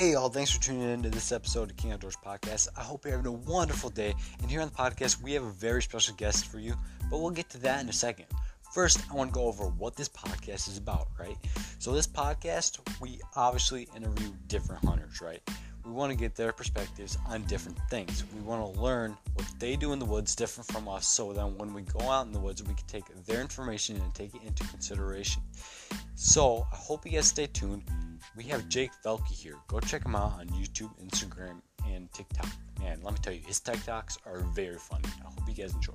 Hey, y'all, thanks for tuning in to this episode of King Outdoors Podcast. I hope you're having a wonderful day. And here on the podcast, we have a very special guest for you, but we'll get to that in a second. First, I want to go over what this podcast is about, right? So, this podcast, we obviously interview different hunters, right? We want to get their perspectives on different things. We want to learn what they do in the woods different from us so then when we go out in the woods, we can take their information and take it into consideration. So, I hope you guys stay tuned we have Jake Velke here. Go check him out on YouTube, Instagram, and TikTok. Man, let me tell you, his TikToks are very funny. I hope you guys enjoy.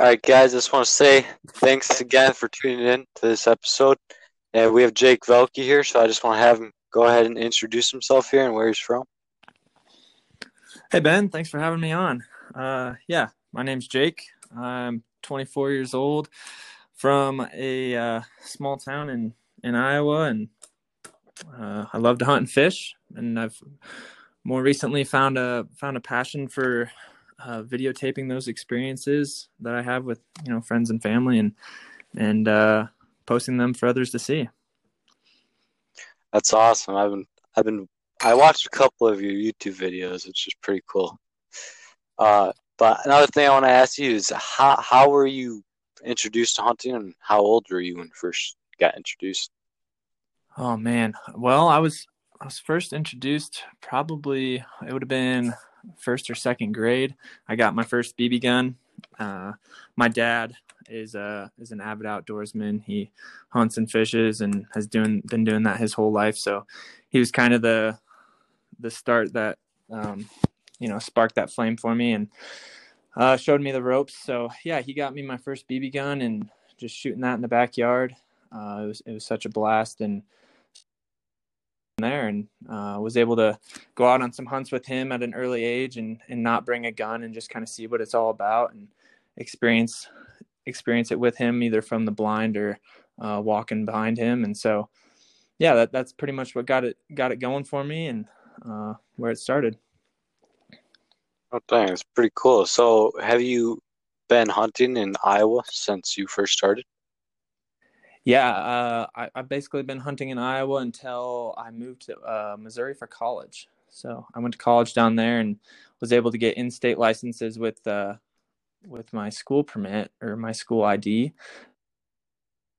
All right, guys, I just want to say thanks again for tuning in to this episode. And we have Jake Velke here, so I just want to have him go ahead and introduce himself here and where he's from. Hey, Ben, thanks for having me on. Uh, yeah, my name's Jake. I'm 24 years old from a uh, small town in in Iowa, and uh, I love to hunt and fish. And I've more recently found a found a passion for uh, videotaping those experiences that I have with you know friends and family, and and uh, posting them for others to see. That's awesome. I've been I've been I watched a couple of your YouTube videos, which is pretty cool. Uh, but another thing I want to ask you is how how were you introduced to hunting, and how old were you when first got introduced? Oh man, well, I was I was first introduced probably it would have been first or second grade. I got my first BB gun. Uh, my dad is a is an avid outdoorsman. He hunts and fishes and has doing been doing that his whole life. So he was kind of the the start that um, you know sparked that flame for me and uh, showed me the ropes. So yeah, he got me my first BB gun and just shooting that in the backyard. Uh, it was it was such a blast and there and uh, was able to go out on some hunts with him at an early age and and not bring a gun and just kind of see what it's all about and experience experience it with him either from the blind or uh, walking behind him and so yeah that that's pretty much what got it got it going for me and uh, where it started. Oh, dang, it's pretty cool. So, have you been hunting in Iowa since you first started? Yeah, uh, I, have basically been hunting in Iowa until I moved to uh, Missouri for college. So I went to college down there and was able to get in-state licenses with uh, with my school permit or my school ID.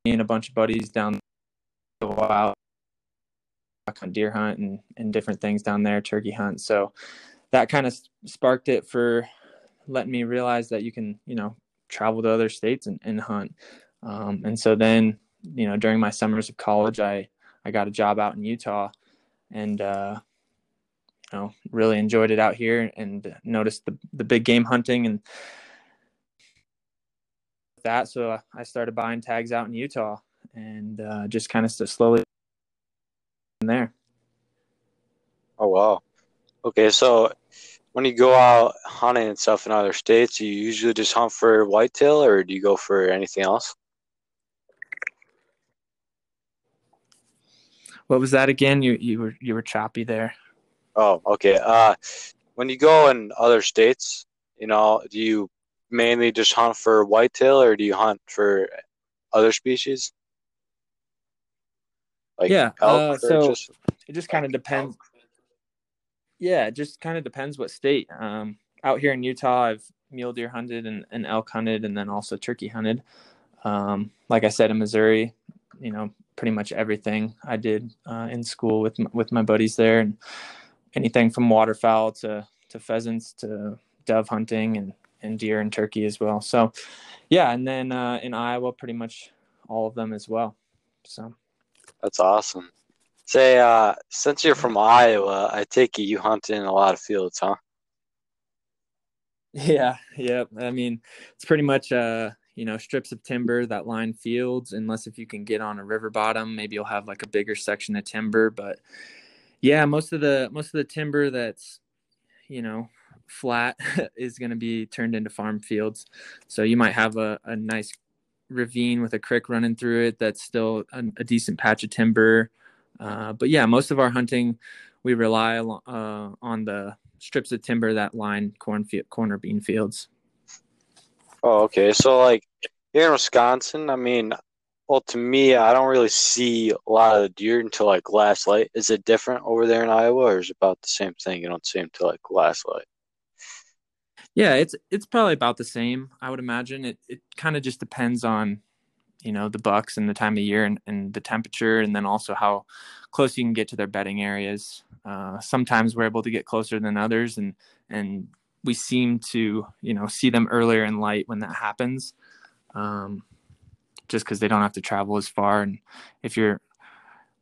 Me and a bunch of buddies down the wild on deer hunt and, and different things down there, turkey hunt. So that kind of sparked it for letting me realize that you can, you know, travel to other states and, and hunt. Um, and so then, you know, during my summers of college, I, I got a job out in Utah and, uh, you know, really enjoyed it out here and noticed the, the big game hunting and that. So I started buying tags out in Utah and, uh, just kind of slowly from there. Oh, wow. Okay, so when you go out hunting and stuff in other states, do you usually just hunt for whitetail, or do you go for anything else? What was that again? You you were you were choppy there. Oh, okay. Uh, when you go in other states, you know, do you mainly just hunt for whitetail, or do you hunt for other species? Like yeah. Uh, so just... it just kind of depends. Yeah, it just kind of depends what state. Um, out here in Utah, I've mule deer hunted and, and elk hunted, and then also turkey hunted. Um, like I said, in Missouri, you know, pretty much everything I did uh, in school with my, with my buddies there, and anything from waterfowl to to pheasants to dove hunting and and deer and turkey as well. So, yeah, and then uh, in Iowa, pretty much all of them as well. So, that's awesome. Say, uh, since you're from Iowa, I take it you hunt in a lot of fields, huh? Yeah, yeah. I mean, it's pretty much uh, you know, strips of timber that line fields, unless if you can get on a river bottom, maybe you'll have like a bigger section of timber. But yeah, most of the most of the timber that's, you know, flat is to be turned into farm fields. So you might have a, a nice ravine with a creek running through it that's still a, a decent patch of timber uh, but yeah, most of our hunting, we rely uh, on the strips of timber that line corn cornfield, corner bean fields. Oh, okay. So like here in Wisconsin, I mean, well, to me, I don't really see a lot of deer until like last light. Is it different over there in Iowa, or is it about the same thing? You don't see them until like last light. Yeah, it's it's probably about the same. I would imagine it. It kind of just depends on, you know, the bucks and the time of year and, and the temperature, and then also how close you can get to their bedding areas. Uh, sometimes we're able to get closer than others, and and we seem to you know see them earlier in light when that happens. Um, just because they don't have to travel as far. And if you're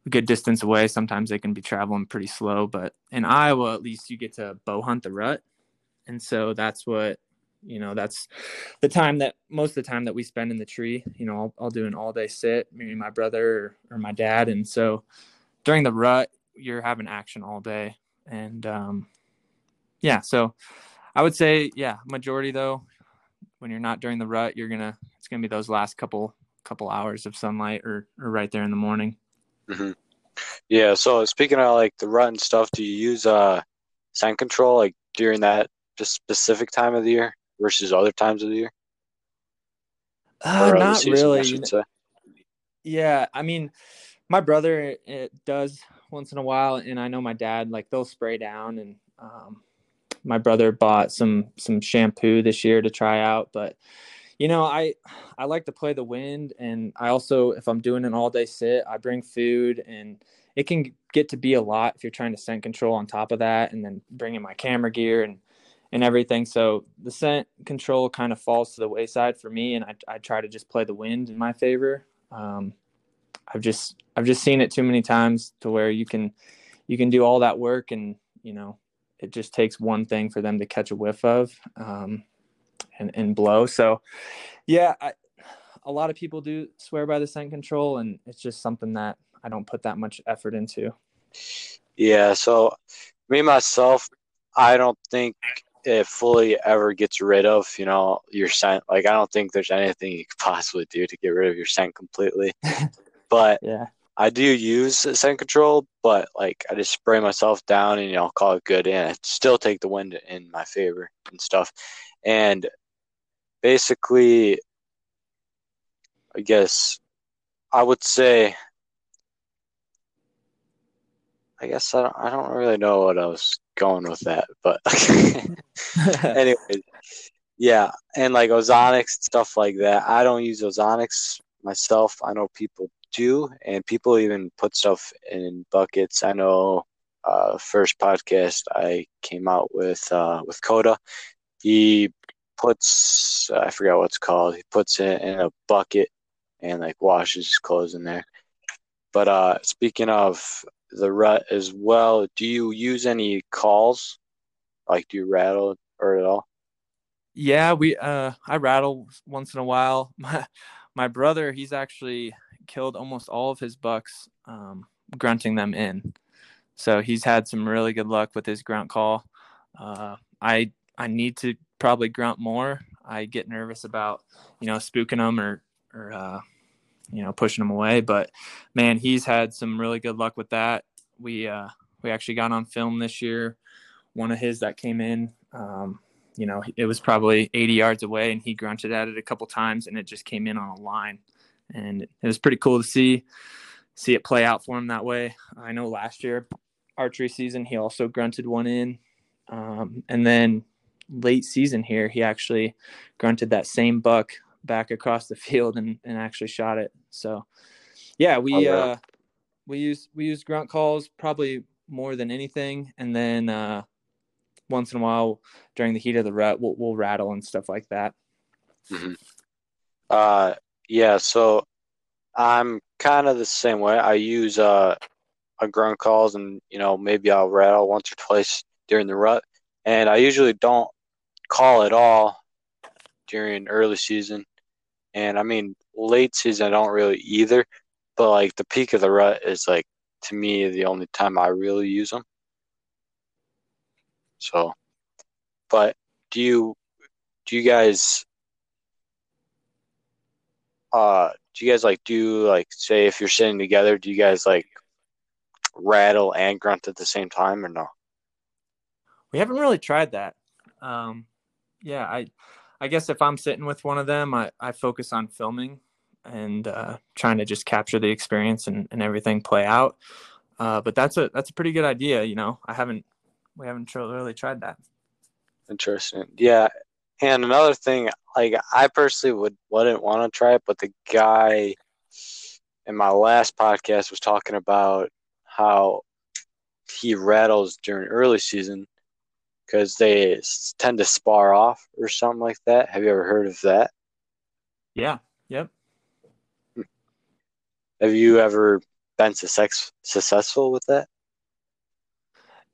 a good distance away, sometimes they can be traveling pretty slow. But in Iowa, at least you get to bow hunt the rut. And so that's what, you know, that's the time that most of the time that we spend in the tree. You know, I'll, I'll do an all day sit, maybe my brother or, or my dad. And so during the rut, you're having action all day. And um, yeah, so I would say, yeah, majority though, when you're not during the rut, you're gonna it's gonna be those last couple couple hours of sunlight or, or right there in the morning. Mm-hmm. Yeah. So speaking of like the rut and stuff, do you use uh scent control like during that just specific time of the year versus other times of the year? Uh, not season, really. I. Yeah, I mean, my brother it does once in a while, and I know my dad like they'll spray down, and um, my brother bought some some shampoo this year to try out, but you know, I I like to play the wind, and I also, if I'm doing an all day sit, I bring food, and it can get to be a lot if you're trying to scent control on top of that, and then bringing my camera gear and and everything. So the scent control kind of falls to the wayside for me, and I I try to just play the wind in my favor. Um, I've just I've just seen it too many times to where you can you can do all that work and you know it just takes one thing for them to catch a whiff of. Um, and, and blow. So, yeah, I, a lot of people do swear by the scent control, and it's just something that I don't put that much effort into. Yeah. So, me myself, I don't think it fully ever gets rid of you know your scent. Like, I don't think there's anything you could possibly do to get rid of your scent completely. but yeah. I do use scent control, but like I just spray myself down and you know call it good, and I still take the wind in my favor and stuff. And basically, I guess I would say, I guess I don't, I don't really know what I was going with that, but anyway, yeah, and like ozonics stuff like that. I don't use ozonics myself. I know people do, and people even put stuff in buckets. I know uh, first podcast I came out with uh, with Coda. He puts I forgot what's called. He puts it in a bucket and like washes his clothes in there. But uh, speaking of the rut as well, do you use any calls? Like, do you rattle or at all? Yeah, we uh, I rattle once in a while. My my brother, he's actually killed almost all of his bucks, um, grunting them in. So he's had some really good luck with his grunt call. Uh, I I need to probably grunt more. I get nervous about, you know, spooking them or, or, uh, you know, pushing him away. But man, he's had some really good luck with that. We, uh, we actually got on film this year. One of his that came in, um, you know, it was probably 80 yards away and he grunted at it a couple times and it just came in on a line. And it was pretty cool to see, see it play out for him that way. I know last year, archery season, he also grunted one in. Um, and then late season here, he actually grunted that same buck back across the field and, and actually shot it. So yeah, we oh, uh we use we use grunt calls probably more than anything. And then uh once in a while during the heat of the rut we'll, we'll rattle and stuff like that. Mm-hmm. Uh yeah, so I'm kind of the same way. I use uh a grunt calls and you know maybe I'll rattle once or twice during the rut and I usually don't call at all during early season. And I mean, late season, I don't really either. But like the peak of the rut is like to me the only time I really use them. So, but do you do you guys uh do you guys like do like say if you're sitting together, do you guys like rattle and grunt at the same time or no? We haven't really tried that. Um, yeah, I I guess if I'm sitting with one of them, I, I focus on filming and uh, trying to just capture the experience and, and everything play out. Uh, but that's a that's a pretty good idea. You know, I haven't we haven't really tried that. Interesting. Yeah. And another thing, like I personally would wouldn't want to try it, but the guy in my last podcast was talking about how he rattles during early season because they tend to spar off or something like that. Have you ever heard of that? Yeah. Yep. Have you ever been success, successful with that?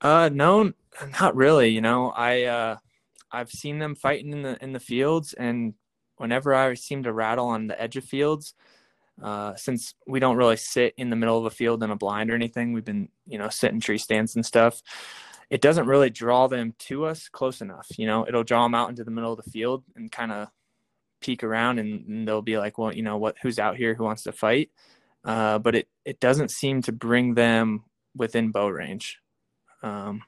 Uh, no, not really. You know, I uh, I've seen them fighting in the in the fields, and whenever I seem to rattle on the edge of fields, uh, since we don't really sit in the middle of a field in a blind or anything, we've been you know sitting tree stands and stuff. It doesn't really draw them to us close enough. You know, it'll draw them out into the middle of the field and kind of peek around, and, and, they'll be like, "Well, you know what? Who's out here? Who wants to fight?" Uh, but it it doesn't seem to bring them within bow range. Um,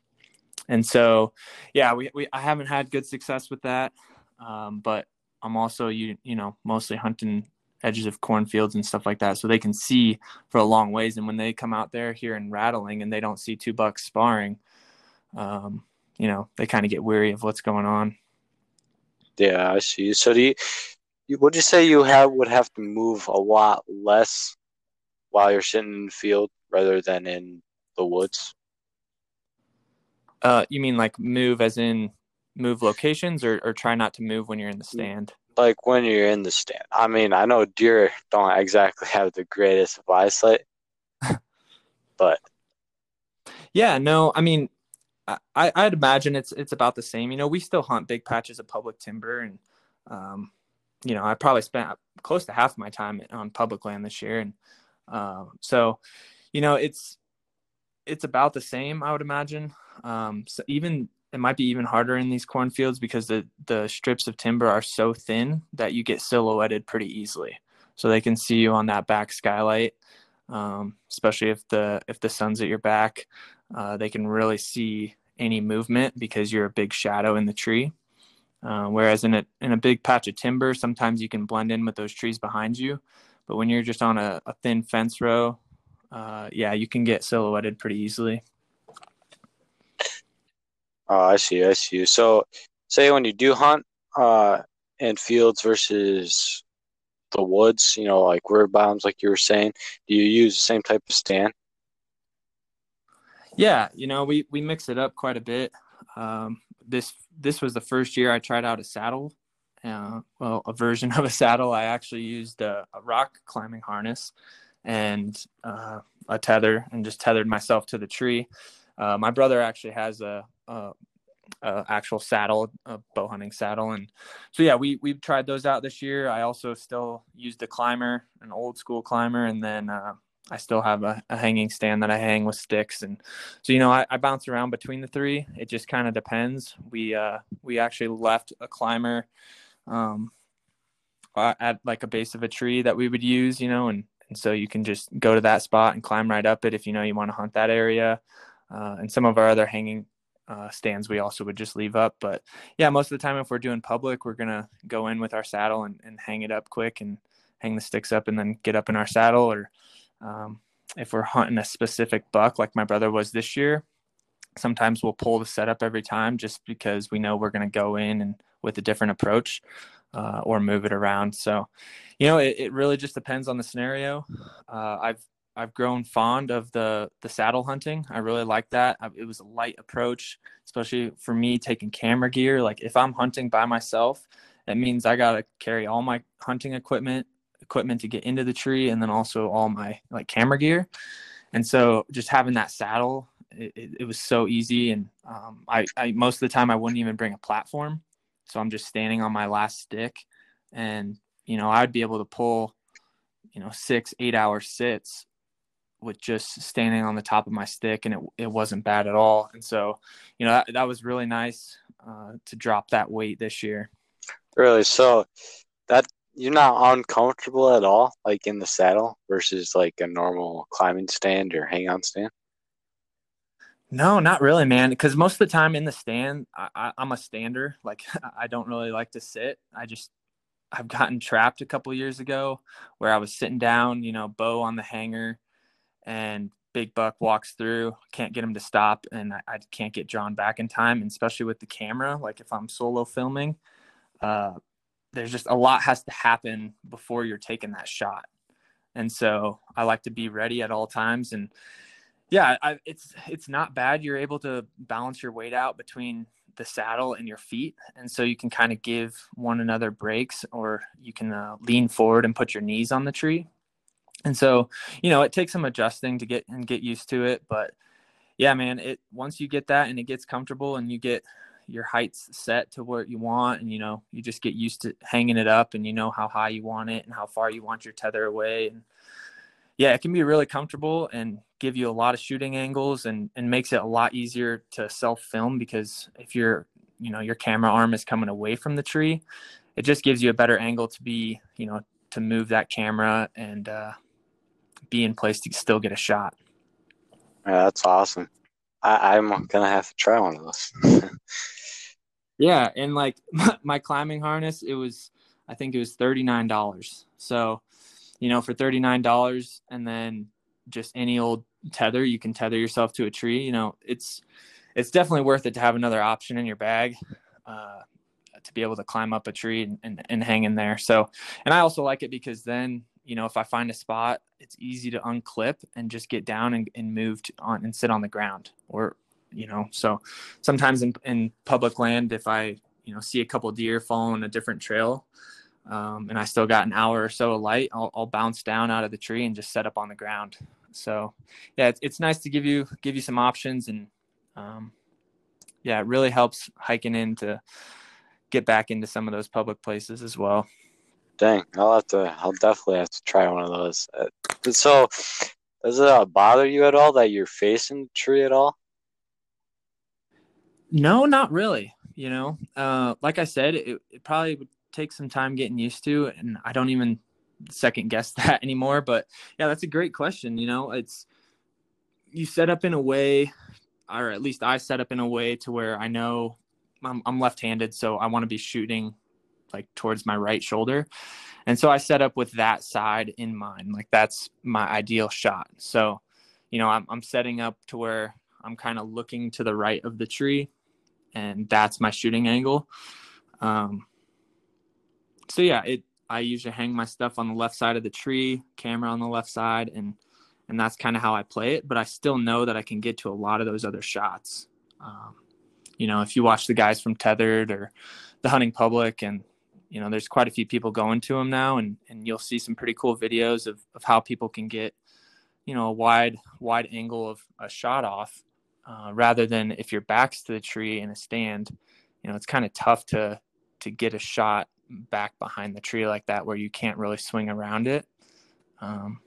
and so, yeah, we, we I haven't had good success with that, um, but I'm also you you know mostly hunting edges of cornfields and stuff like that, so they can see for a long ways. And when they come out there hearing rattling and they don't see two bucks sparring, um, you know, they kind of get weary of what's going on. Yeah, I see. So do you, you would you say you have would have to move a lot less while you're sitting in the field rather than in the woods? Uh, you mean like move as in move locations or, or try not to move when you're in the stand? Like when you're in the stand. I mean, I know deer don't exactly have the greatest eyesight, but yeah, no, I mean, I, I'd imagine it's it's about the same. You know, we still hunt big patches of public timber, and um, you know, I probably spent close to half my time on public land this year, and um, so, you know, it's it's about the same, I would imagine. Um, so even it might be even harder in these cornfields because the the strips of timber are so thin that you get silhouetted pretty easily. So they can see you on that back skylight, um, especially if the if the sun's at your back. Uh, they can really see any movement because you're a big shadow in the tree. Uh, whereas in a in a big patch of timber, sometimes you can blend in with those trees behind you. But when you're just on a, a thin fence row, uh, yeah, you can get silhouetted pretty easily. Oh, I see. I see. So, say when you do hunt uh, in fields versus the woods, you know, like word bombs, like you were saying, do you use the same type of stand? Yeah, you know, we we mix it up quite a bit. Um, this this was the first year I tried out a saddle. Uh, well, a version of a saddle. I actually used a, a rock climbing harness and uh, a tether, and just tethered myself to the tree. Uh, my brother actually has a, actual saddle, a bow hunting saddle, and so yeah, we we've tried those out this year. I also still used a climber, an old school climber, and then uh, I still have a, a, hanging stand that I hang with sticks, and so you know I, I bounce around between the three. It just kind of depends. We uh, we actually left a climber um, at like a base of a tree that we would use, you know, and and so you can just go to that spot and climb right up it if you know you want to hunt that area. Uh, and some of our other hanging uh, stands we also would just leave up. But yeah, most of the time if we're doing public, we're gonna go in with our saddle and, and hang it up quick and hang the sticks up and then get up in our saddle or um, if we're hunting a specific buck like my brother was this year sometimes we'll pull the setup every time just because we know we're going to go in and with a different approach uh, or move it around. So you know it, it really just depends on the scenario. Uh, i've i've grown fond of the the saddle hunting. I really like that. It was a light approach especially for me taking camera gear. Like if i'm hunting by myself that means i got to carry all my hunting equipment equipment to get into the tree and then also all my like camera gear. And so just having that saddle it, it, was so easy and um, I, I most of the time i wouldn't even bring a platform. So i'm just standing on my last stick and you know i'd be able to pull you know six eight hour sits with just standing on the top of my stick and it, it wasn't bad at all. And so you know that, that was really nice uh, to drop that weight this year. Really? So that you're not uncomfortable at all, like in the saddle versus like a normal climbing stand or hang on stand? No, not really, man. Because most of the time in the stand, I, am a stander. Like I don't really like to sit. I just I've gotten trapped a couple years ago where I was sitting down, you know, bow on the hanger, and big buck walks through, can't get him to stop, and I, I can't get drawn back in time. And especially with the camera, like if I'm solo filming, uh, there's just a lot has to happen before you're taking that shot. And so I like to be ready at all times. And yeah, I, it's it's not bad. You're able to balance your weight out between the saddle and your feet, and so you can kind of give one another breaks, or you can uh, lean forward and put your knees on the tree. And so, you know, it takes some adjusting to get and get used to it, but yeah, man, it once you get that and it gets comfortable and you get your heights set to what you want and you know you just get used to hanging it up and you know how high you want it and how far you want your tether away and yeah it can be really comfortable and give you a lot of shooting angles and and makes it a lot easier to self film because if you're you know your camera arm is coming away from the tree it just gives you a better angle to be you know to move that camera and uh, be in place to still get a shot. Yeah that's awesome. I, i'm gonna have to try one of those yeah and like my, my climbing harness it was i think it was $39 so you know for $39 and then just any old tether you can tether yourself to a tree you know it's it's definitely worth it to have another option in your bag uh, to be able to climb up a tree and, and, and hang in there. So and i also like it because then you know if i find a spot it's easy to unclip and just get down and, and move to, on and sit on the ground or you know so sometimes in, in public land if i you know see a couple deer following a different trail um, and i still got an hour or so of light I'll, I'll bounce down out of the tree and just set up on the ground so yeah, it's, it's nice to give you give you some options and um, yeah, it really helps hiking in to get back into some of those public places as well. Dang, I'll have to. I'll definitely have to try one of those. Uh, so, does it uh, bother you at all that you're facing the tree at all? No, not really. You know, uh, like I said, it, it probably would take some time getting used to, and I don't even second guess that anymore. But yeah, that's a great question. You know, it's you set up in a way, or at least I set up in a way to where I know I'm, I'm left-handed, so I want to be shooting like towards my right shoulder. And so I set up with that side in mind. Like that's my ideal shot. So, you know, I'm, I'm setting up to where I'm kind of looking to the right of the tree and that's my shooting angle. Um, so yeah, it, I usually hang my stuff on the left side of the tree, camera on the left side, and and that's kind of how I play it. But I still know that I can get to a lot of those other shots. Um, you know, if you watch the guys from Tethered or the Hunting Public, and you know, there's quite a few people going to them now, and and you'll see some pretty cool videos of of how people can get, you know, a wide wide angle of a shot off, uh, rather than if your back's to the tree in a stand. You know, it's kind of tough to to get a shot back behind the tree like that where you can't really swing around it. Um,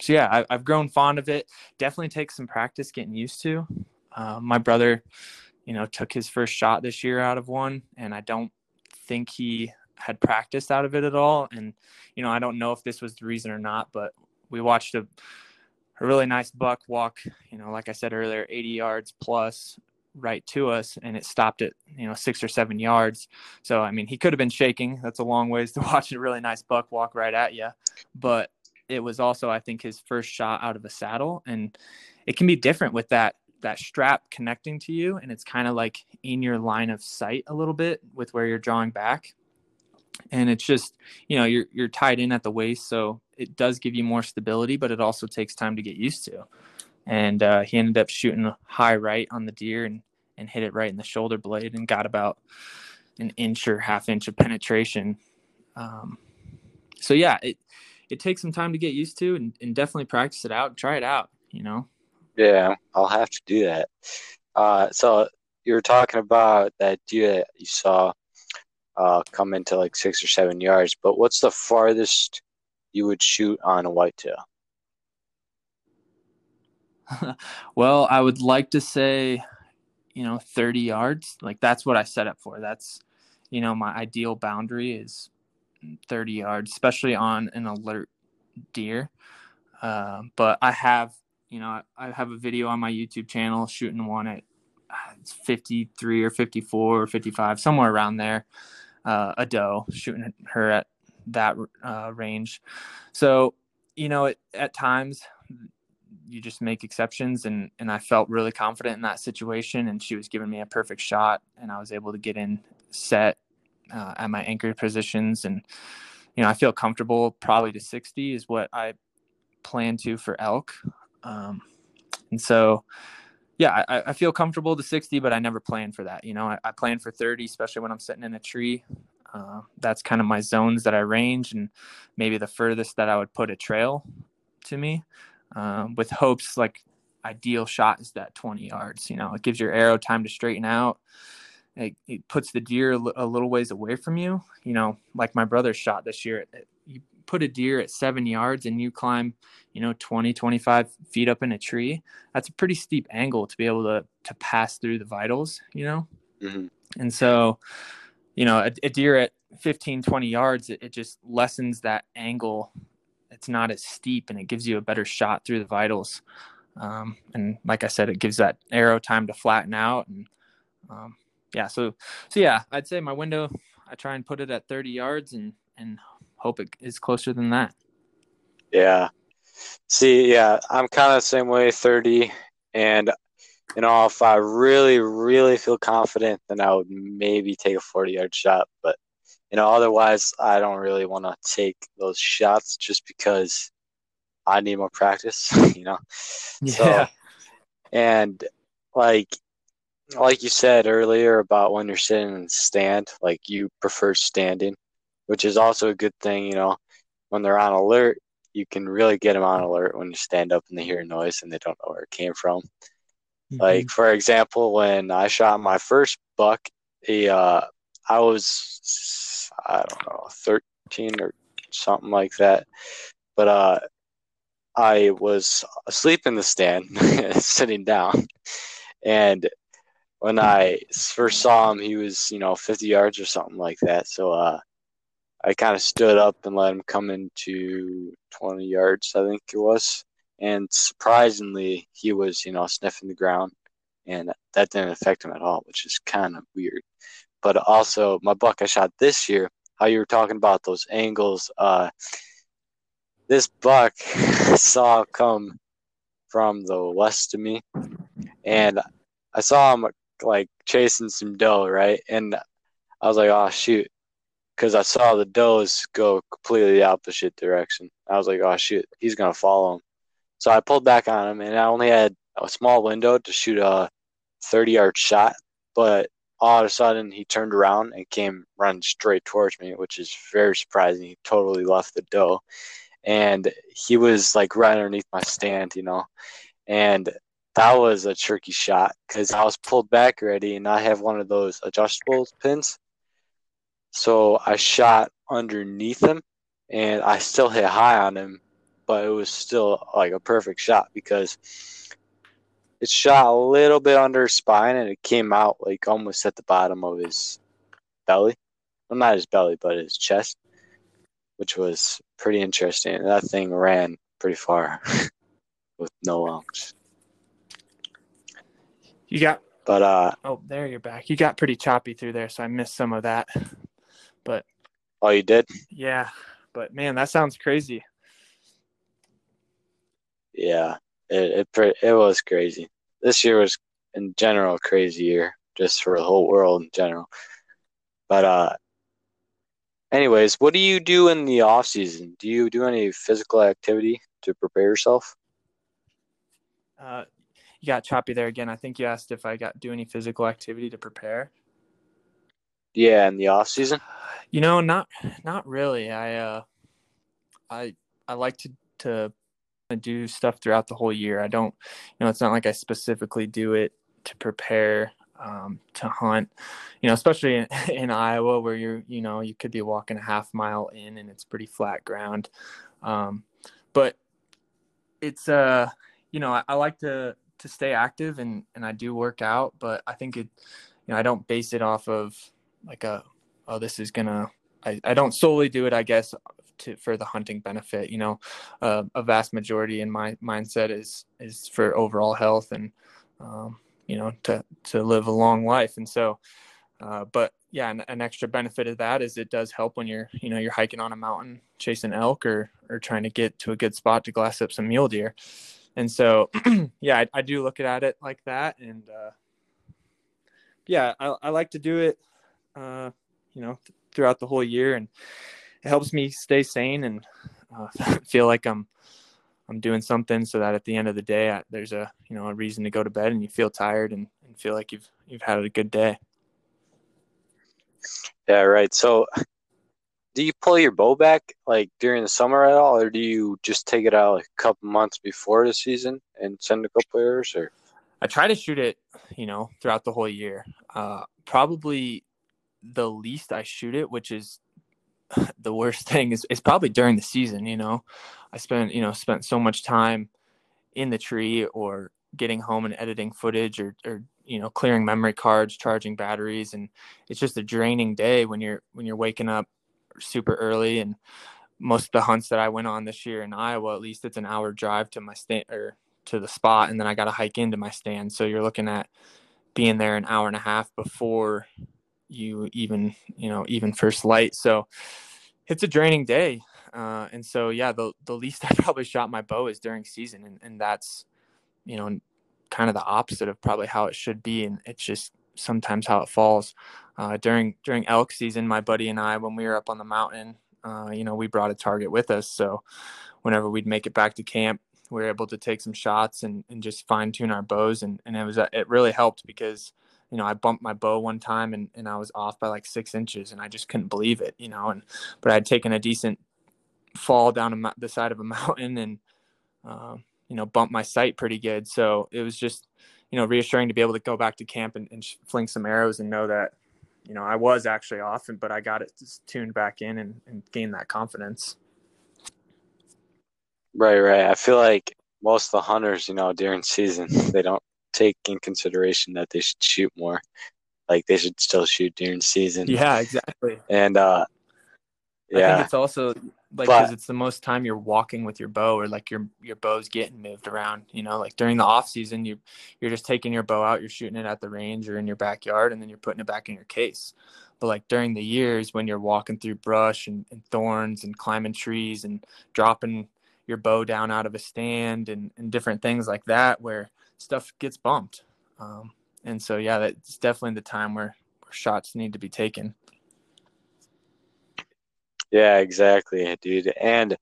so yeah, I, have grown fond of it. Definitely takes some practice getting used to. Uh, my brother, you know, took his first shot this year out of one, and I don't think he had practiced out of it at all. And you know, I don't know if this was the reason or not, but we watched a a really nice buck walk. You know, like I said earlier, 80 yards plus right to us and it stopped at you know six or seven yards. So i mean he could have been shaking. That's a long ways to watch a really nice buck walk right at you but it was also i think his first shot out of a saddle and it can be different with that that strap connecting to you and it's kind of like in your line of sight a little bit with where you're drawing back and it's just you know you're you're tied in at the waist so it does give you more stability but it also takes time to get used to and uh, he ended up shooting high right on the deer and and hit it right in the shoulder blade and got about an inch or half inch of penetration. Um, so yeah, it it takes some time to get used to and, and definitely practice it out, try it out, you know. Yeah, I'll have to do that. Uh, so you were talking about that deer that you saw uh, come into like six or seven yards, but what's the farthest you would shoot on a whitetail? well, I would like to say you know 30 yards like that's what i set up for. That's you know my ideal boundary is 30 yards especially on an alert deer. Uh, but i have you know I, have a video on my youtube channel shooting one at uh, 53 or 54 or 55 somewhere around there uh, a doe, shooting her at that uh, range. So, you know, it, at times you just make exceptions and and I felt really confident in that situation and she was giving me a perfect shot and I was able to get in set uh, at my anchor positions and you know I feel comfortable probably to 60 is what I plan to for elk um, and so yeah I, I, feel comfortable to 60 but I never plan for that you know? I, I plan for 30 especially when I'm sitting in a tree. Uh, that's kind of my zones that I range and maybe the furthest that I would put a trail to me um, with hopes like ideal shot is that 20 yards you know? It gives your arrow time to straighten out. It, it puts the deer a little ways away from you you know? Like my brother shot this year you put a deer at seven yards and you climb you know 20 25 feet up in a tree that's a pretty steep angle to be able to to pass through the vitals you know mm-hmm. and so you know a, a, deer at 15 20 yards it, it just lessens that angle it's not as steep and it gives you a better shot through the vitals. Um, and like I said, it gives that arrow time to flatten out. And um, yeah, so so yeah, I'd say my window. I try and put it at 30 yards and and hope it is closer than that. Yeah. See, yeah, I'm kind of the same way, 30. And you know, if I really, really feel confident, then I would maybe take a 40 yard shot. But you know, otherwise, I don't really want to take those shots just because I need more practice. You know, yeah. So, and like, like you said earlier about when you're sitting in stand, like you prefer standing, which is also a good thing. You know, when they're on alert, you can really get them on alert when you stand up and they hear a noise and they don't know where it came from. Mm-hmm. Like for example, when I shot my first buck, he, uh, I was I don't know, 13 or something like that. But uh, I was asleep in the stand, sitting down. And when I first saw him, he was, you know, 50 yards or something like that. So uh, I kind of stood up and let him come into 20 yards, I think it was. And surprisingly, he was, you know, sniffing the ground. And that didn't affect him at all, which is kind of weird but also my buck I shot this year. How you were talking about those angles. Uh, this buck saw come from the west of me, and I saw him like chasing some doe, right? And I was like, oh shoot, because I saw the does go completely the opposite direction. I was like, oh shoot, he's gonna follow him. So I pulled back on him, and I only had a small window to shoot a 30 yard shot, but all of a sudden he turned around and came running straight towards me, which is very surprising. He totally left the doe. And he was like right underneath my stand, you know. And that was a tricky shot because I was pulled back already and I have one of those adjustable pins. So I shot underneath him and I still hit high on him, but it was still like a perfect shot because it shot a little bit under his spine and it came out like almost at the bottom of his belly. Well, not his belly, but his chest, which was pretty interesting. That thing ran pretty far with no lungs. You got, but uh, oh, there you're back. You got pretty choppy through there, so I missed some of that. But oh, you did? Yeah, but man, that sounds crazy. Yeah, it it it was crazy. This year was in general a crazy year, just for the whole world in general. But uh, anyways, what do you do in the off season? Do you do any physical activity to prepare yourself? Uh, you got choppy there again. I think you asked if I got do any physical activity to prepare. Yeah, in the off season. You know, not not really. I uh, I I like to to do stuff throughout the whole year. I don't, you know, it's not like I specifically do it to prepare um, to hunt, you know, especially in, in, Iowa where you're, you know, you could be walking a half mile in and it's pretty flat ground. Um, but it's, uh, you know, I, I, like to, to stay active and, and I do work out, but I think it, you know, I don't base it off of like a, oh, this is gonna, I, I don't solely do it, I guess, to for the hunting benefit. You know, uh, a vast majority in my mindset is is for overall health and um, you know to to live a long life. And so, uh, but yeah, an, an, extra benefit of that is it does help when you're, you know, you're hiking on a mountain chasing elk or or trying to get to a good spot to glass up some mule deer. And so, yeah, I, I, do look at it like that. And uh, yeah, I, I like to do it, uh, you know, th- throughout the whole year, and it helps me stay sane and uh, feel like I'm I'm doing something so that at the end of the day, I, there's a you know a reason to go to bed and you feel tired and, and feel like you've you've had a good day. Yeah, right. So, do you pull your bow back like during the summer at all, or do you just take it out like a couple months before the season and send a couple arrows? Or I try to shoot it, you know, throughout the whole year. Uh, probably the least I shoot it, which is the worst thing, is is probably during the season. You know, I spent you know spent so much time in the tree or getting home and editing footage or, or you know clearing memory cards charging batteries and it's just a draining day when you're when you're waking up super early and most of the hunts that I went on this year in Iowa at least it's an hour drive to my stand or to the spot and then I got to hike into my stand so you're looking at being there an hour and a half before you even you know even first light. So it's a draining day. Uh, and so yeah the the least I probably shot my bow is during season. And, and that's you know kind of the opposite of probably how it should be, and it's just sometimes how it falls. Uh, during during elk season, my buddy and I, when we were up on the mountain, uh, you know, we brought a target with us. So whenever we'd make it back to camp, we were able to take some shots and, and just fine tune our bows, and, and it was it really helped because you know I bumped my bow one time and, and I was off by like six inches, and I just couldn't believe it, you know. And but I'd taken a decent fall down the side of a mountain and um, you know, bumped my sight pretty good. So it was just, you know, reassuring to be able to go back to camp and, and fling some arrows and know that, you know, I was actually off, and but I got it tuned back in and, and gained that confidence. Right, right. I feel like most of the hunters, you know, during season, they don't take in consideration that they should shoot more. Like they should still shoot during season. Yeah, exactly. And uh yeah. I think it's also like because it's the most time you're walking with your bow or like your your bow's getting moved around you know like during the off season you you're just taking your bow out you're shooting it at the range or in your backyard and then you're putting it back in your case but like during the years when you're walking through brush and, and thorns and climbing trees and dropping your bow down out of a stand and, and different things like that where stuff gets bumped um, and so yeah that's definitely the time where, where shots need to be taken yeah, exactly, dude. And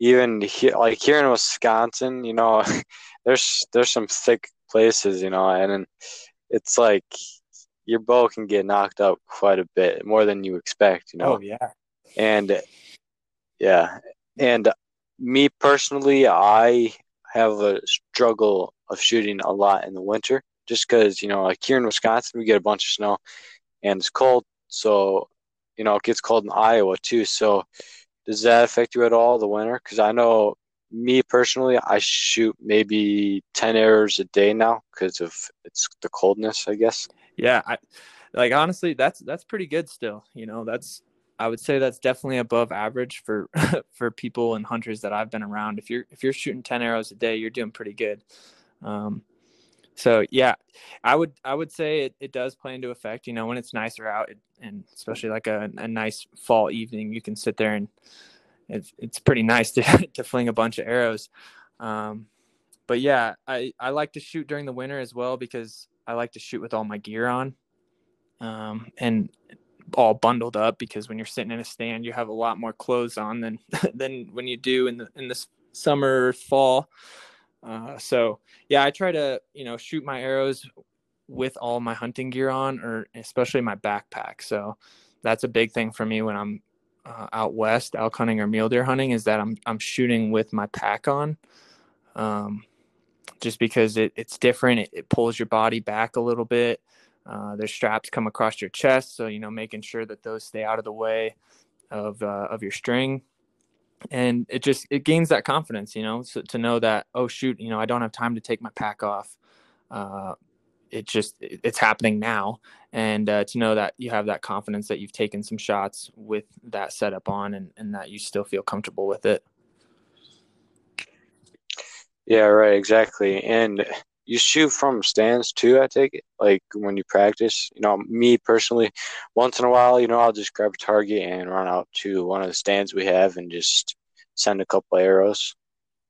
even here, like here in Wisconsin, you know, there's there's some thick places, you know, and it's like your bow can get knocked out quite a bit more than you expect, you know. Oh yeah. And yeah, and me personally, I have a struggle of shooting a lot in the winter, just because you know, like here in Wisconsin, we get a bunch of snow, and it's cold, so you know, it gets cold in Iowa too. So does that affect you at all the winter? Because I know me personally, I shoot maybe 10 arrows a day now because of it's the coldness, I guess. Yeah. I like, honestly, that's, that's pretty good still, you know, that's, I would say that's definitely above average for, for people and hunters that I've been around. If you're, if you're shooting 10 arrows a day, you're doing pretty good. Um, so yeah, I would I would say it, it does play into effect. You know, when it's nicer out, it, and especially like a, a nice fall evening, you can sit there and it's it's pretty nice to to fling a bunch of arrows. Um, but yeah, I I like to shoot during the winter as well because I like to shoot with all my gear on, um, and all bundled up because when you're sitting in a stand, you have a lot more clothes on than than when you do in the in the summer fall. Uh, so yeah, I try to you know shoot my arrows with all my hunting gear on, or especially my backpack. So that's a big thing for me when I'm uh, out west elk hunting or mule deer hunting is that I'm I'm shooting with my pack on. Um, just because it, it's different, it, it pulls your body back a little bit. Uh, there's straps come across your chest, so you know making sure that those stay out of the way of uh, of your string. And it just it gains that confidence you know so to know that oh shoot you know i don't have time to take my pack off. Uh, it just it's happening now. And uh, to know that you have that confidence that you've taken some shots with that setup on and, and that you still feel comfortable with it. Yeah right exactly. And you shoot from stands too. I take it like when you practice. You know, me personally, once in a while, you know, I'll just grab a target and run out to one of the stands we have and just send a couple arrows.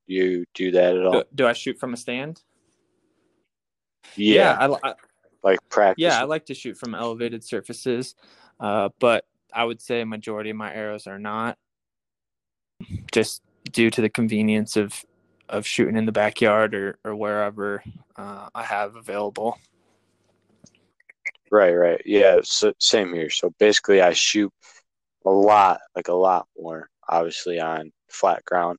You do that at all? Do, do I shoot from a stand? Yeah, I, I, like practice. yeah, I like to shoot from elevated surfaces, uh, but I would say majority of my arrows are not, just due to the convenience of of shooting in the backyard or or wherever uh, I have available. Right, right. Yeah, so, same here. So basically, I shoot a lot, like a lot more, obviously on flat ground.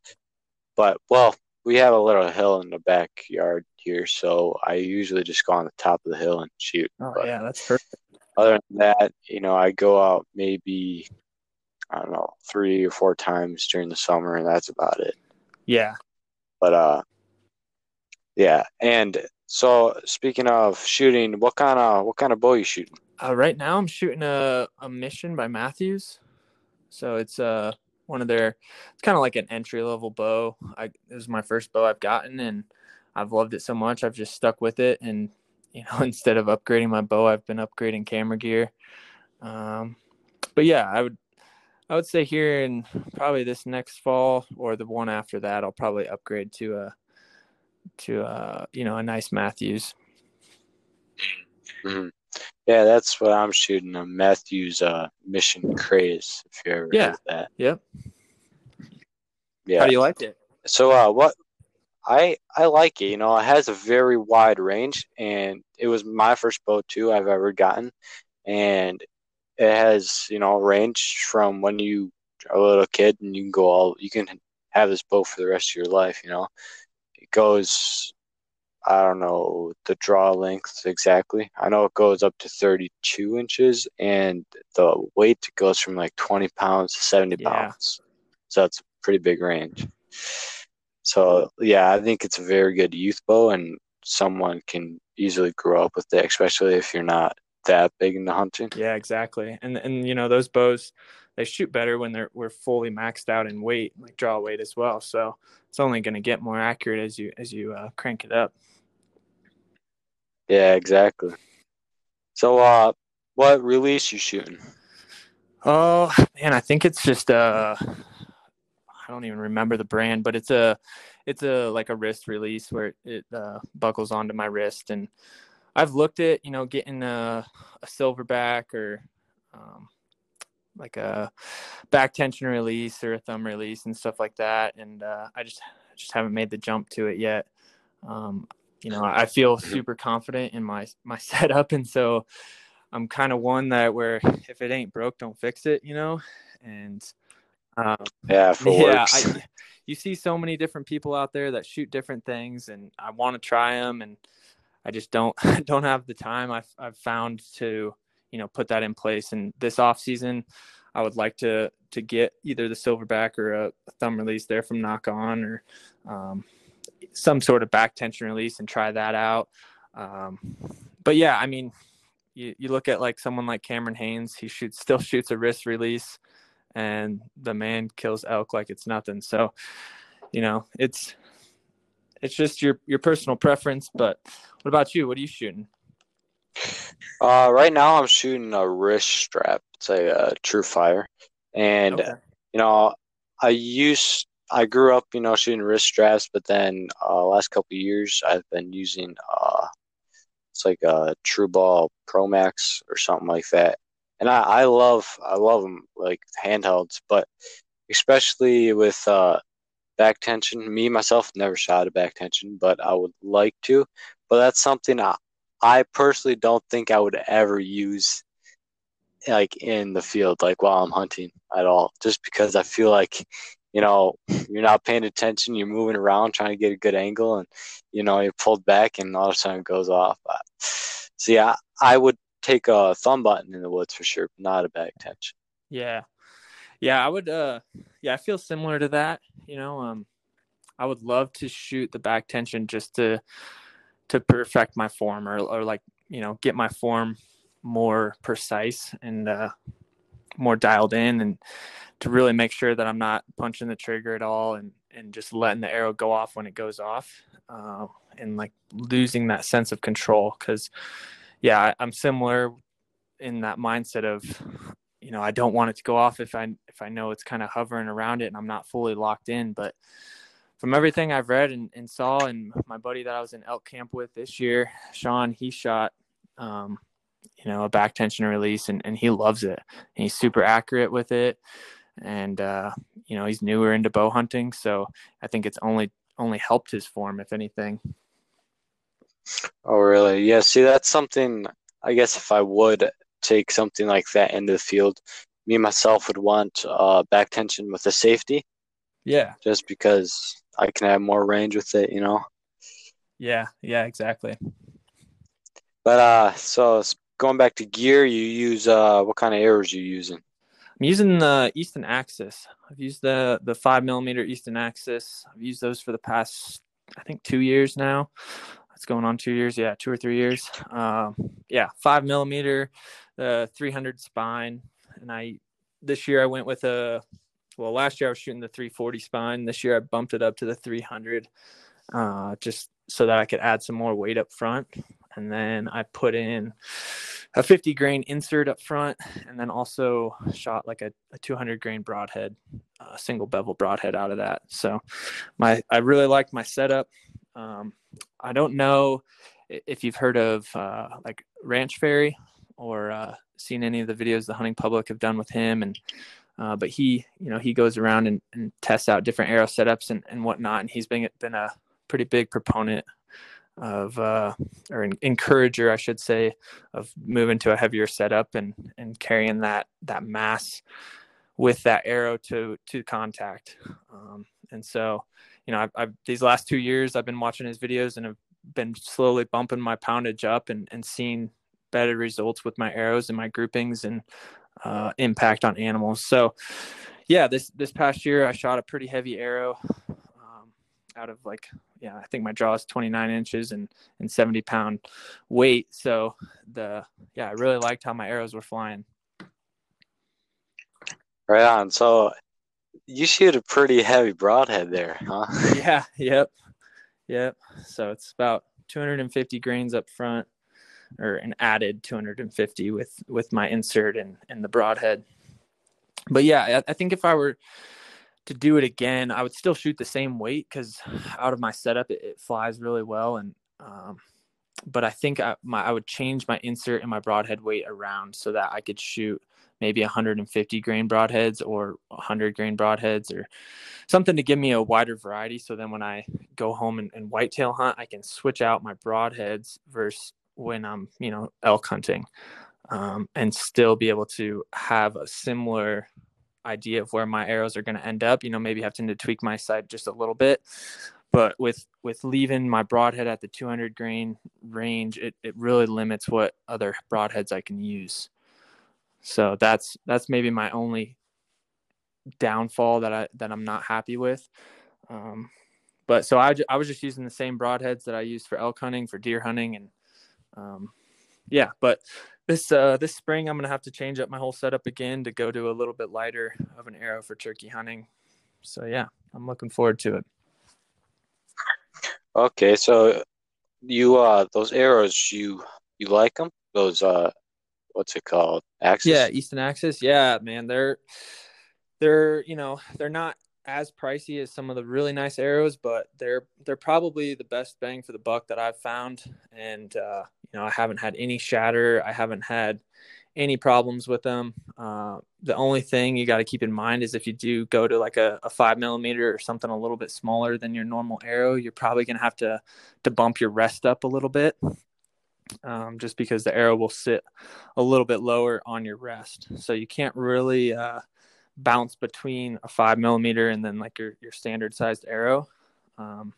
But well, we have a little hill in the backyard here, so I usually just go on the top of the hill and shoot. Oh But yeah, that's perfect. other than that, you know, I go out maybe I don't know three or four times during the summer, and that's about it. Yeah. But uh, yeah. And so speaking of shooting, what kind of what kind of bow you shooting? Uh, right now, I'm shooting a, a mission by Mathews. So it's uh one of their. It's kind of like an entry level bow. I it was my first bow I've gotten, and I've loved it so much. I've just stuck with it, and you know, instead of upgrading my bow, I've been upgrading camera gear. Um, but yeah, I would I would say here in probably this next fall or the one after that, I'll probably upgrade to a to a you know a nice Mathews. hmm Yeah, that's what I'm shooting. A Mathews uh, Mission Craze. If you ever Yeah. that. Yep. Yeah. How do you like it? So uh, what I I like it. You know, it has a very wide range, and it was my first bow too I've ever gotten, and it has you know range from when you are a little kid and you can go all you can have this bow for the rest of your life. You know, it goes. I don't know the draw length exactly. I know it goes up to 32 inches, and the weight goes from like 20 pounds to 70 Yeah. pounds. So it's a pretty big range. So yeah, I think it's a very good youth bow, and someone can easily grow up with it, especially if you're not that big into hunting. Yeah, exactly. And and you know those bows, they shoot better when they're we're fully maxed out in weight, like draw weight as well. So it's only going to get more accurate as you as you uh, crank it up. Yeah, exactly. So uh, what release you shooting? Oh man, I think it's just uh, I don't even remember the brand, but it's a it's a like a wrist release where it, it uh, buckles onto my wrist, and I've looked at you know getting a, a silverback or um, like a back tension release or a thumb release and stuff like that, and uh, I just just haven't made the jump to it yet. Um, you know, I feel super confident in my my setup, and so I'm kind of one that where if it ain't broke, don't fix it. You know, and um, Yeah, for yeah. I, you see so many different people out there that shoot different things, and I want to try them, and I just don't don't have the time. I've I've found to you know put that in place. And this off season, I would like to to get either the silverback or a, thumb release there from Nock On, or um, some sort of back tension release, and try that out. Um, but yeah, I mean, you you look at like someone like Cameron Hanes, he shoots still shoots a wrist release and the man kills elk like it's nothing. So, you know, it's it's just your your personal preference. But what about you? What are you shooting? Uh, right now I'm shooting a wrist strap. It's a, uh TruFire, and Okay. you know, I used I grew up, you know, shooting wrist straps, but then uh, last couple of years I've been using uh, it's like a Tru-Ball Pro Max or something like that, and I, I love I love them like handhelds, but especially with uh, back tension. Me myself never shot a back tension, but I would like to. But that's something I, I personally don't think I would ever use like in the field, like while I'm hunting at all, just because I feel like, you know, you're not paying attention, you're moving around trying to get a good angle, and you know, you're pulled back, and all of a sudden it goes off. So yeah, I would take a thumb button in the woods for sure, not a back tension. Yeah. Yeah, I would uh yeah, I feel similar to that. You know, um I would love to shoot the back tension just to to perfect my form or or like, you know, get my form more precise and uh more dialed in and to really make sure that I'm not punching the trigger at all and and just letting the arrow go off when it goes off. Uh, and like losing that sense of control because yeah I, i'm similar in that mindset of you know i don't want it to go off if i if i know it's kind of hovering around it and i'm not fully locked in but from everything i've read and, and saw and my buddy that i was in elk camp with this year sean he shot um, you know a back tension release and, and he loves it. And he's super accurate with it and uh, you know he's newer into bow hunting so i think it's only only helped his form if anything. Oh really? Yeah see that's something i guess if i would take something like that into the field me myself would want uh, back tension with a safety yeah just because i can have more range with it you know yeah yeah exactly but uh so going back to gear you use uh what kind of arrows you using I'm using the Easton Axis. I've used the the five millimeter Easton Axis. I've used those for the past I think two years now. It's going on two years, yeah, two or three years. Um, yeah, five millimeter, the 300 spine, and I this year I went with a well last year I was shooting the 340 spine. This year I bumped it up to the 300, uh, just so that I could add some more weight up front. And then I put in a 50 grain insert up front, and then also shot like a, a 200 grain broadhead, uh, single bevel broadhead out of that. So my I really liked my setup. Um, I don't know if you've heard of uh, like Ranch Fairy or uh, seen any of the videos the hunting public have done with him and uh, but he you know he goes around and, and tests out different arrow setups and, and whatnot and he's been been a pretty big proponent of uh, or an encourager, I should say, of moving to a heavier setup and and carrying that that mass with that arrow to to contact. Um, and so, you know, I've, I've, these last two years I've been watching his videos and have been slowly bumping my poundage up and and seeing better results with my arrows and my groupings and uh, impact on animals. So, yeah, this this past year I shot a pretty heavy arrow um, out of like yeah, I think my draw is 29 inches and, and 70 pound weight. So the, yeah, I really liked how my arrows were flying. Right on. So you shoot a pretty heavy broadhead there, huh? yeah. Yep. Yep. So it's about 250 grains up front or an added 250 with, with my insert and, and the broadhead. But yeah, I, I think if I were, to do it again, I would still shoot the same weight because out of my setup it, it, flies really well. And um, but I think I, my I would change my insert and my broadhead weight around so that I could shoot maybe 150 grain broadheads or 100 grain broadheads or something to give me a wider variety. So then when I go home and, and whitetail hunt, I can switch out my broadheads versus when I'm you know elk hunting. Um, and still be able to have a similar idea of where my arrows are going to end up. You know, maybe having to tweak my sight just a little bit. But with with leaving my broadhead at the 200 grain range, it, it really limits what other broadheads I can use. So that's that's maybe my only downfall that I that I'm not happy with. Um, but so I, I was just using the same broadheads that I used for elk hunting, for deer hunting, and um, yeah. But this uh, this spring I'm gonna have to change up my whole setup again to go to a little bit lighter of an arrow for turkey hunting. So yeah, I'm looking forward to it. Okay, so you uh those arrows you you like them? Those uh what's it called? Axis? Yeah, Easton Axis. Yeah, man, they're they're you know they're not as pricey as some of the really nice arrows, but they're they're probably the best bang for the buck that I've found. And uh, you know, I haven't had any shatter. I haven't had any problems with them. Uh, the only thing you got to keep in mind is if you do go to like a, a, five millimeter or something a little bit smaller than your normal arrow, you're probably going to have to to bump your rest up a little bit, um, just because the arrow will sit a little bit lower on your rest. So you can't really uh, bounce between a five millimeter and then like your your standard sized arrow. Um,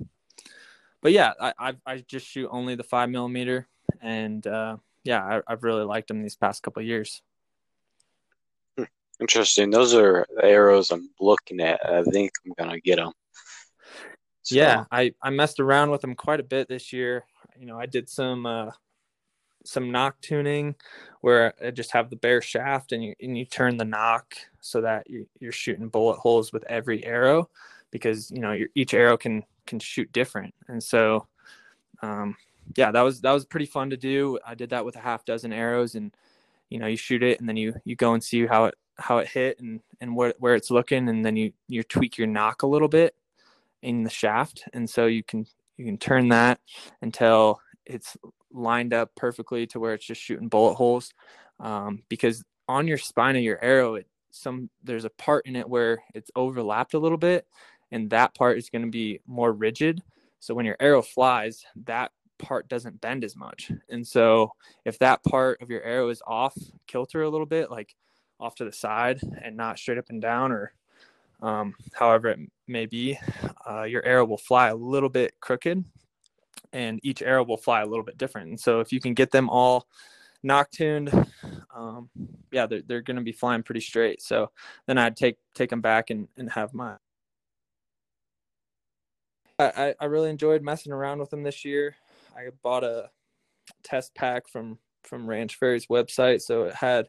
but yeah, I, I, I just shoot only the five millimeter and uh, yeah, I, have really liked them these past couple years. Interesting. Those are arrows I'm looking at. I think I'm gonna get them. So. Yeah, I I messed around with them quite a bit this year. You know, I did some uh, some nock tuning where I just have the bare shaft and you and you turn the nock so that you, you're shooting bullet holes with every arrow because you know your, each arrow can can shoot different and so um, yeah, that was that was pretty fun to do. I did that with a half dozen arrows, and you know, you shoot it, and then you you go and see how it how it hit and and where where it's looking, and then you you tweak your nock a little bit in the shaft, and so you can you can turn that until it's lined up perfectly to where it's just shooting bullet holes. Um, because on your spine of your arrow, it some there's a part in it where it's overlapped a little bit, and that part is going to be more rigid. So when your arrow flies, that part doesn't bend as much. And so if that part of your arrow is off kilter a little bit, like off to the side and not straight up and down or um, however it may be, uh, your arrow will fly a little bit crooked and each arrow will fly a little bit different. And so if you can get them all nock tuned, um, yeah, they're, they're going to be flying pretty straight. So then I'd take, take them back and, and have my, I, I really enjoyed messing around with them this year. I bought a test pack from, from Ranch Fairy's website. So it had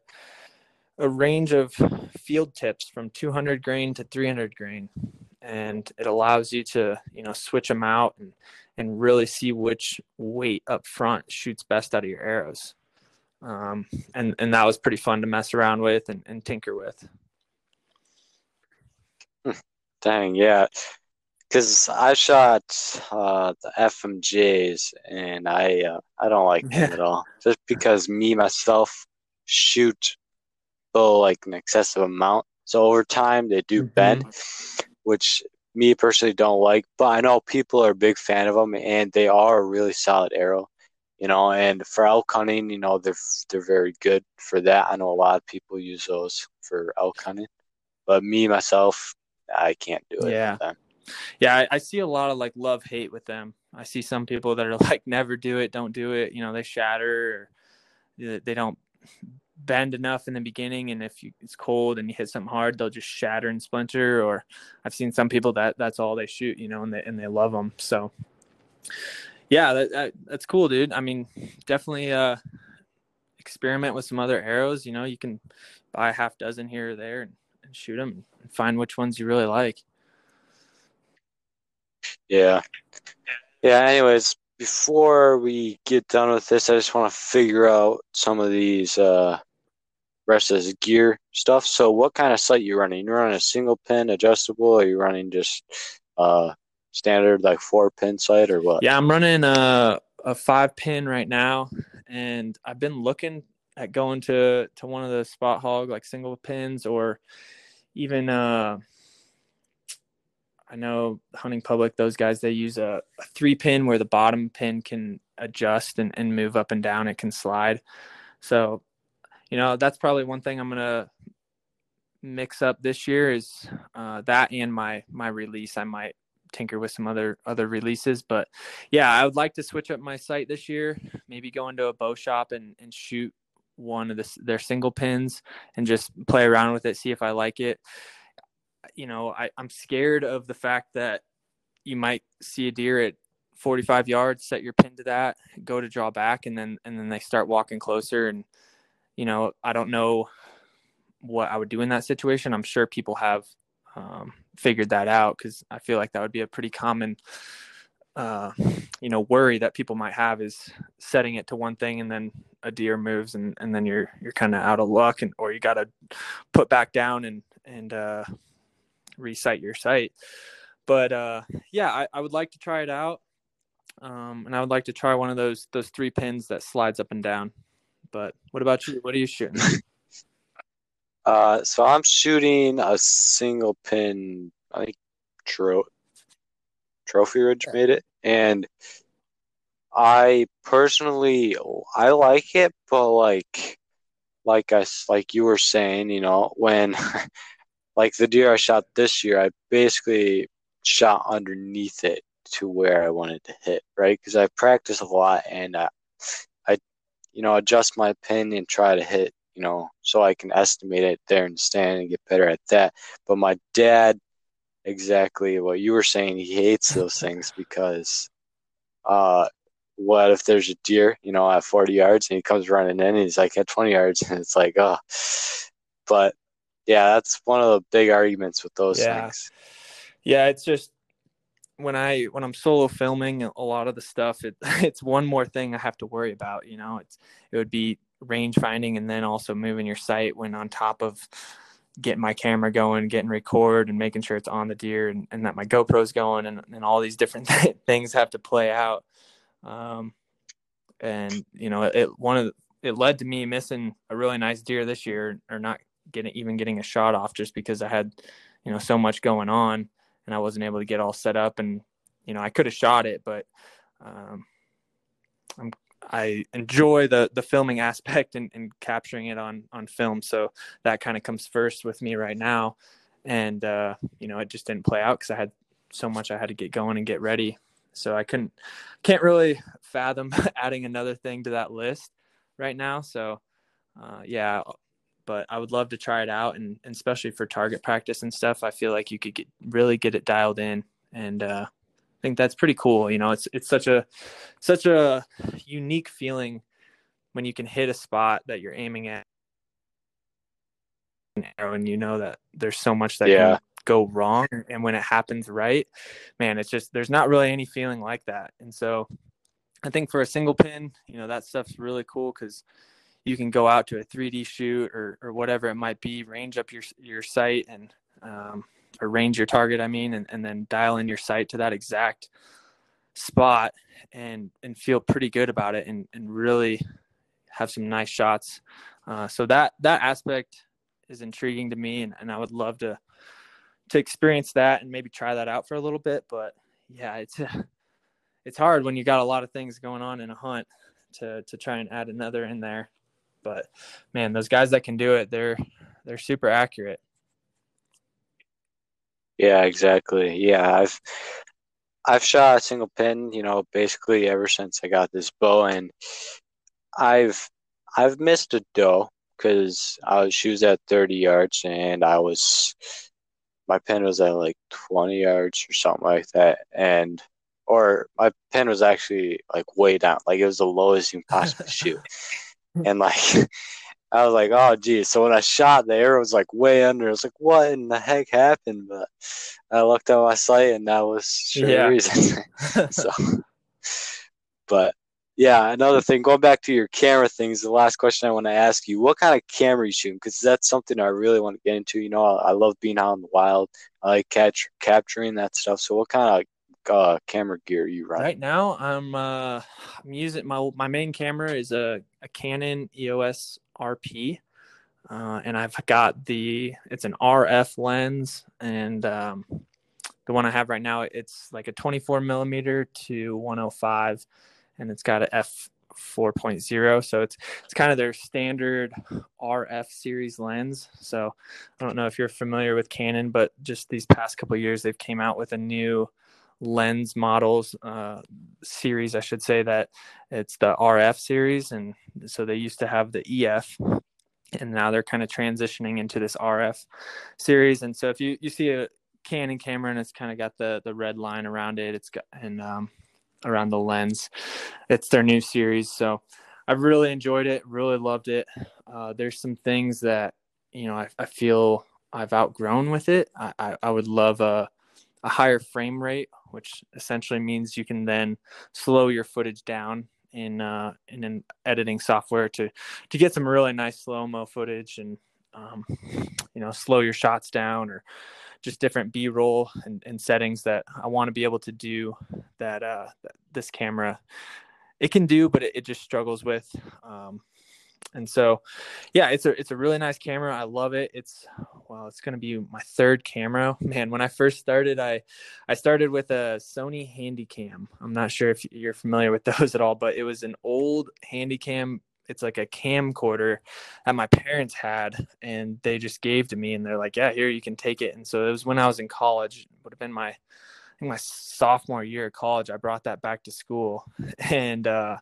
a range of field tips from 200 grain to 300 grain. And it allows you to you know switch them out and and really see which weight up front shoots best out of your arrows. Um, and and that was pretty fun to mess around with and, and tinker with. Dang yeah because i shot uh, the fmjs and i uh, i don't like them yeah. at all just because me myself shoot so like an excessive amount so over time they do mm-hmm. bend which me personally don't like, but I know people are a big fan of them, and they are a really solid arrow. You know, and for elk hunting, you know, they're they're very good for that. I know a lot of people use those for elk hunting, but me myself, I can't do it. Yeah, yeah, I, I see a lot of like love hate with them. I see some people that are like, never do it, don't do it. You know, they shatter, or they don't bend enough in the beginning and if you, it's cold and you hit something hard they'll just shatter and splinter or i've seen some people that that's all they shoot you know and they, and they love them so yeah that, that, that's cool dude i mean definitely uh experiment with some other arrows you know you can buy a half dozen here or there and, and shoot them and find which ones you really like yeah yeah anyways before we get done with this, I just want to figure out some of these uh, rest of this gear stuff. So, what kind of sight you running? You're running a single pin adjustable, or you running just uh, standard like four pin sight, or what? Yeah, I'm running a a five pin right now, and I've been looking at going to to one of the Spot Hogg like single pins, or even uh I know hunting public, those guys, they use a, a, three pin where the bottom pin can adjust and, and move up and down. It can slide. So, you know, that's probably one thing I'm going to mix up this year is uh, that and my, my release. I might tinker with some other, other releases, but yeah, I would like to switch up my sight this year, maybe go into a bow shop and, and shoot one of the, their single pins and just play around with it, see if I like it you know, I, I'm scared of the fact that you might see a deer at 45 yards, set your pin to that, go to draw back, and then and then they start walking closer. And you know, I don't know what I would do in that situation. I'm sure people have um, figured that out because I feel like that would be a pretty common, uh, you know, worry that people might have is setting it to one thing and then a deer moves and, and then you're you're kind of out of luck and or you got to put back down and and uh, recite your site. But uh, yeah, I, I, would like to try it out, um, and I would like to try one of those those three pins that slides up and down. But what about you? What are you shooting? Uh, so I'm shooting a single pin. I think tro- Trophy Ridge made it, and I personally I like it, but like like I like you were saying, you know, when like the deer I shot this year, I basically shot underneath it to where I wanted to hit, right? Because I practice a lot and I, I, you know, adjust my pin and try to hit, you know, so I can estimate it there and stand and get better at that. But my dad, exactly what you were saying, he hates those things because, uh, what if there's a deer, you know, at 40 yards and he comes running in and he's like at 20 yards and it's like, oh, but yeah, that's one of the big arguments with those yeah. things. Yeah, it's just when I when I'm solo filming a lot of the stuff, it it's one more thing I have to worry about. You know, it's it would be range finding and then also moving your sight when on top of getting my camera going, getting record and making sure it's on the deer and, and that my GoPro's going and, and all these different things have to play out. Um, and you know, it one of the, it led to me missing a really nice deer this year or not getting even getting a shot off just because I had, you know, so much going on and I wasn't able to get all set up and you know, I could have shot it, but um, I'm I enjoy the the filming aspect and, and capturing it on on film. So that kind of comes first with me right now. And uh, you know, it just didn't play out because I had so much I had to get going and get ready. So I couldn't can't really fathom adding another thing to that list right now. So uh, yeah, but I would love to try it out and, and, especially for target practice and stuff. I feel like you could get really get it dialed in and uh, I think that's pretty cool. You know, it's it's such a such a unique feeling when you can hit a spot that you're aiming at and you know that there's so much that yeah. can go wrong and when it happens right man it's just there's not really any feeling like that and so i think for a single pin you know that stuff's really cool because you can go out to a 3d shoot or, or whatever it might be range up your your sight and um, or range your target i mean and, and then dial in your sight to that exact spot and and feel pretty good about it and, and really have some nice shots. Uh, so that that aspect is intriguing to me and, and i would love to to experience that and maybe try that out for a little bit but yeah it's it's hard when you got a lot of things going on in a hunt to to try and add another in there but man those guys that can do it they're they're super accurate. Yeah, exactly. Yeah, I've I've shot a single pin, you know, basically ever since I got this bow, and I've I've missed a doe because I was she was at thirty yards, and I was my pin was at like twenty yards or something like that, and or my pin was actually like way down, like it was the lowest you can possibly shoot, and like I was like, oh, geez. So when I shot, the arrow was like way under. I was like, what in the heck happened? But I looked at my sight, and that was sure yeah. the reason. so, but yeah, another thing, going back to your camera things, the last question I want to ask you, what kind of camera you shooting? Because that's something I really want to get into. You know, I, I love being out in the wild. I like catch capturing that stuff. So, what kind of uh, camera gear you run? Right now, I'm uh, I'm using my my main camera is a, a Canon EOS RP. Uh, and I've got the it's an RF lens, and um, the one I have right now it's like a 24 millimeter to 105, and it's got a f 4.0 so it's it's kind of their standard rf series lens so i don't know if you're familiar with canon but just these past couple years they've came out with a new lens models uh, series, I should say that it's the RF series, and so they used to have the EF, and now they're kind of transitioning into this RF series. And so if you you see a Canon camera and it's kind of got the the red line around it, it's got and um, around the lens, it's their new series. So I've really enjoyed it, really loved it. Uh, there's some things that you know I, I feel I've outgrown with it. I, I, I would love a a higher frame rate, which essentially means you can then slow your footage down in uh, in an editing software to to get some really nice slow mo footage and um, you know slow your shots down or just different b-roll and, and settings that i want to be able to do that, uh, that this camera it can do but it, it just struggles with um, and so yeah it's a it's a really nice camera. I love it. It's well it's going to be my third camera. Man when i first started i i started with a sony handycam. I'm not sure if you're familiar with those at all but it was an old handycam. It's like a camcorder that my parents had and they just gave to me and they're like yeah here you can take it. And so it was when i was in college. Would have been my my sophomore year of college i brought that back to school. And uh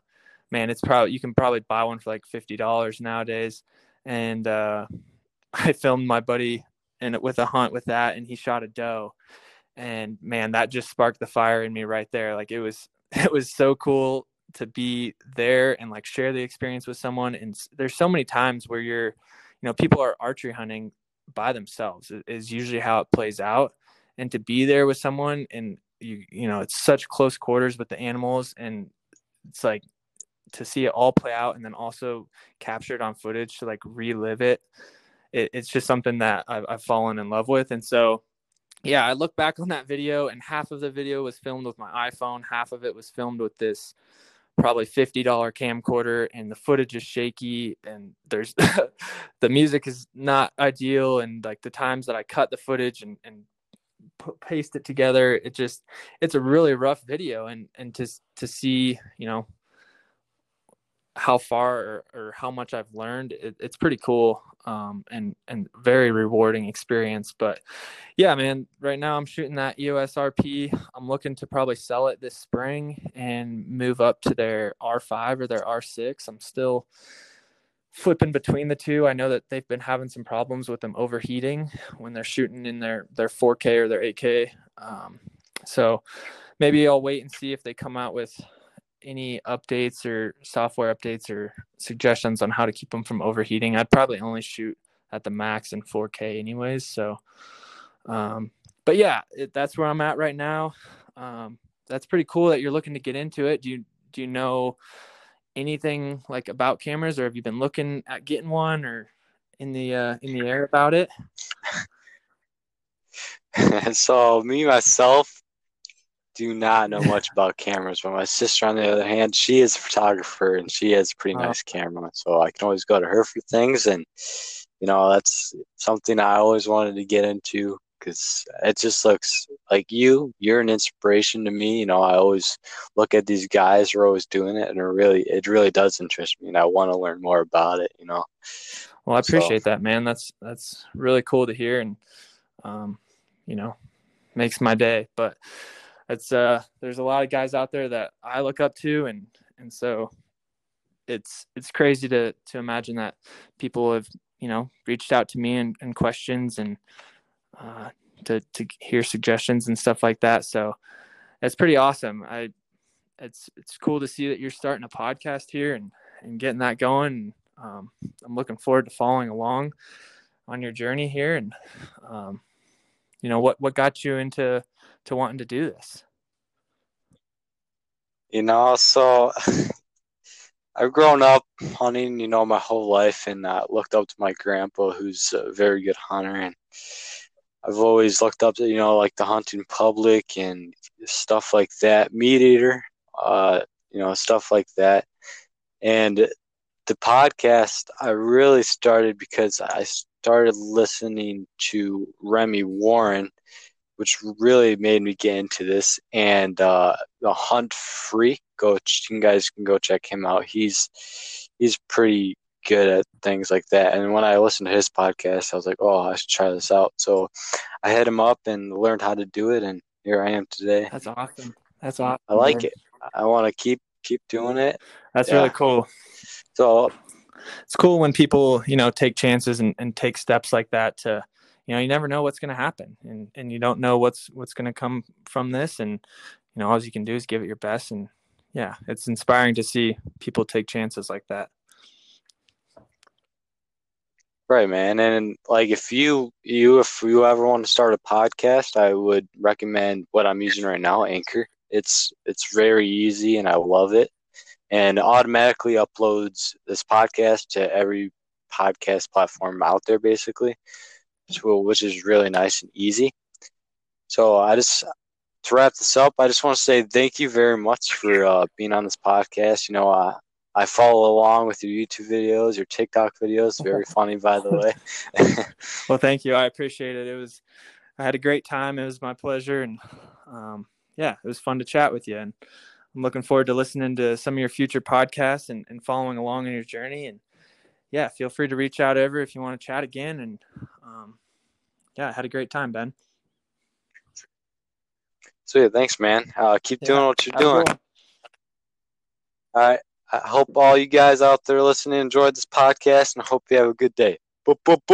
man, it's probably you can probably buy one for like fifty dollars nowadays. And uh, I filmed my buddy and with a hunt with that, and he shot a doe. And man, that just sparked the fire in me right there. Like it was, it was so cool to be there and like share the experience with someone. And there's so many times where you're, you know, people are archery hunting by themselves is usually how it plays out. And to be there with someone and you you know it's such close quarters with the animals and it's like to see it all play out and then also captured on footage to like relive it, it it's just something that I've, I've fallen in love with. And so yeah i look back on that video and half of the video was filmed with my iphone half of it was filmed with this probably $50 camcorder and the footage is shaky and there's the music is not ideal and like the times that i cut the footage and, and paste it together it just it's a really rough video. And and to to see you know how far or, or how much I've learned, it, it's pretty cool um, and and very rewarding experience. But yeah, man, right now I'm shooting that EOS RP. I'm looking to probably sell it this spring and move up to their R5 or their R6. I'm still flipping between the two. I know that they've been having some problems with them overheating when they're shooting in their their 4K or their 8K. Um, so maybe I'll wait and see if they come out with any updates or software updates or suggestions on how to keep them from overheating. I'd probably only shoot at the max in 4K anyways. So, um, but yeah, it, that's where I'm at right now. Um, that's pretty cool that you're looking to get into it. Do you do you know anything like about cameras, or have you been looking at getting one, or in the uh, in the air about it? so me myself, do not know much about cameras, but my sister, on the other hand, she is a photographer and she has a pretty nice camera. So I can always go to her for things. And, you know, that's something I always wanted to get into because it just looks like you. You're an inspiration to me. You know, I always look at these guys who are always doing it, and it really, it really does interest me, and I want to learn more about it. You know. Well, I appreciate so. that, man. That's that's really cool to hear, and um, you know, makes my day. But it's uh there's a lot of guys out there that I look up to and and so it's it's crazy to to imagine that people have you know reached out to me and, and questions and uh, to to hear suggestions and stuff like that. So it's pretty awesome. I it's it's cool to see that you're starting a podcast here and and getting that going. Um, i'm looking forward to following along on your journey here and um, you know what what got you into to wanting to do this? You know, so I've grown up hunting, you know, my whole life, and uh, looked up to my grandpa, who's a very good hunter, and I've always looked up to, you know, like the hunting public and stuff like that, MeatEater, uh, you know, stuff like that, and the podcast I really started because I started listening to Remi Warren which really made me get into this. And uh, the Hunt Free, go you guys can go check him out. He's he's pretty good at things like that. And when I listened to his podcast, I was like, oh, I should try this out. So I hit him up and learned how to do it, and here I am today. That's awesome. That's awesome. I like it. I want to keep keep doing it. That's yeah. really cool. So it's cool when people you know take chances and, and take steps like that to you know you never know what's going to happen and and you don't know what's what's going to come from this. And you know all you can do is give it your best. And yeah it's inspiring to see people take chances like that. Right man. And like if you you if you ever want to start a podcast i would recommend what i'm using right now anchor. It's it's very easy and i love it and automatically uploads this podcast to every podcast platform out there basically which is really nice and easy. So I just to wrap this up, I just want to say thank you very much for uh, being on this podcast. You know, uh, I follow along with your YouTube videos, your TikTok videos. Very funny, by the way. well, thank you. I appreciate it. It was, I had a great time. It was my pleasure, and um, yeah, it was fun to chat with you. And I'm looking forward to listening to some of your future podcasts and, and following along in your journey. And yeah, feel free to reach out ever if you want to chat again. And um, yeah, I had a great time, Ben. So yeah, thanks, man. Uh, keep yeah, doing what you're doing. Cool. All right. I hope all you guys out there listening enjoyed this podcast, and I hope you have a good day. Boop, boop, boop.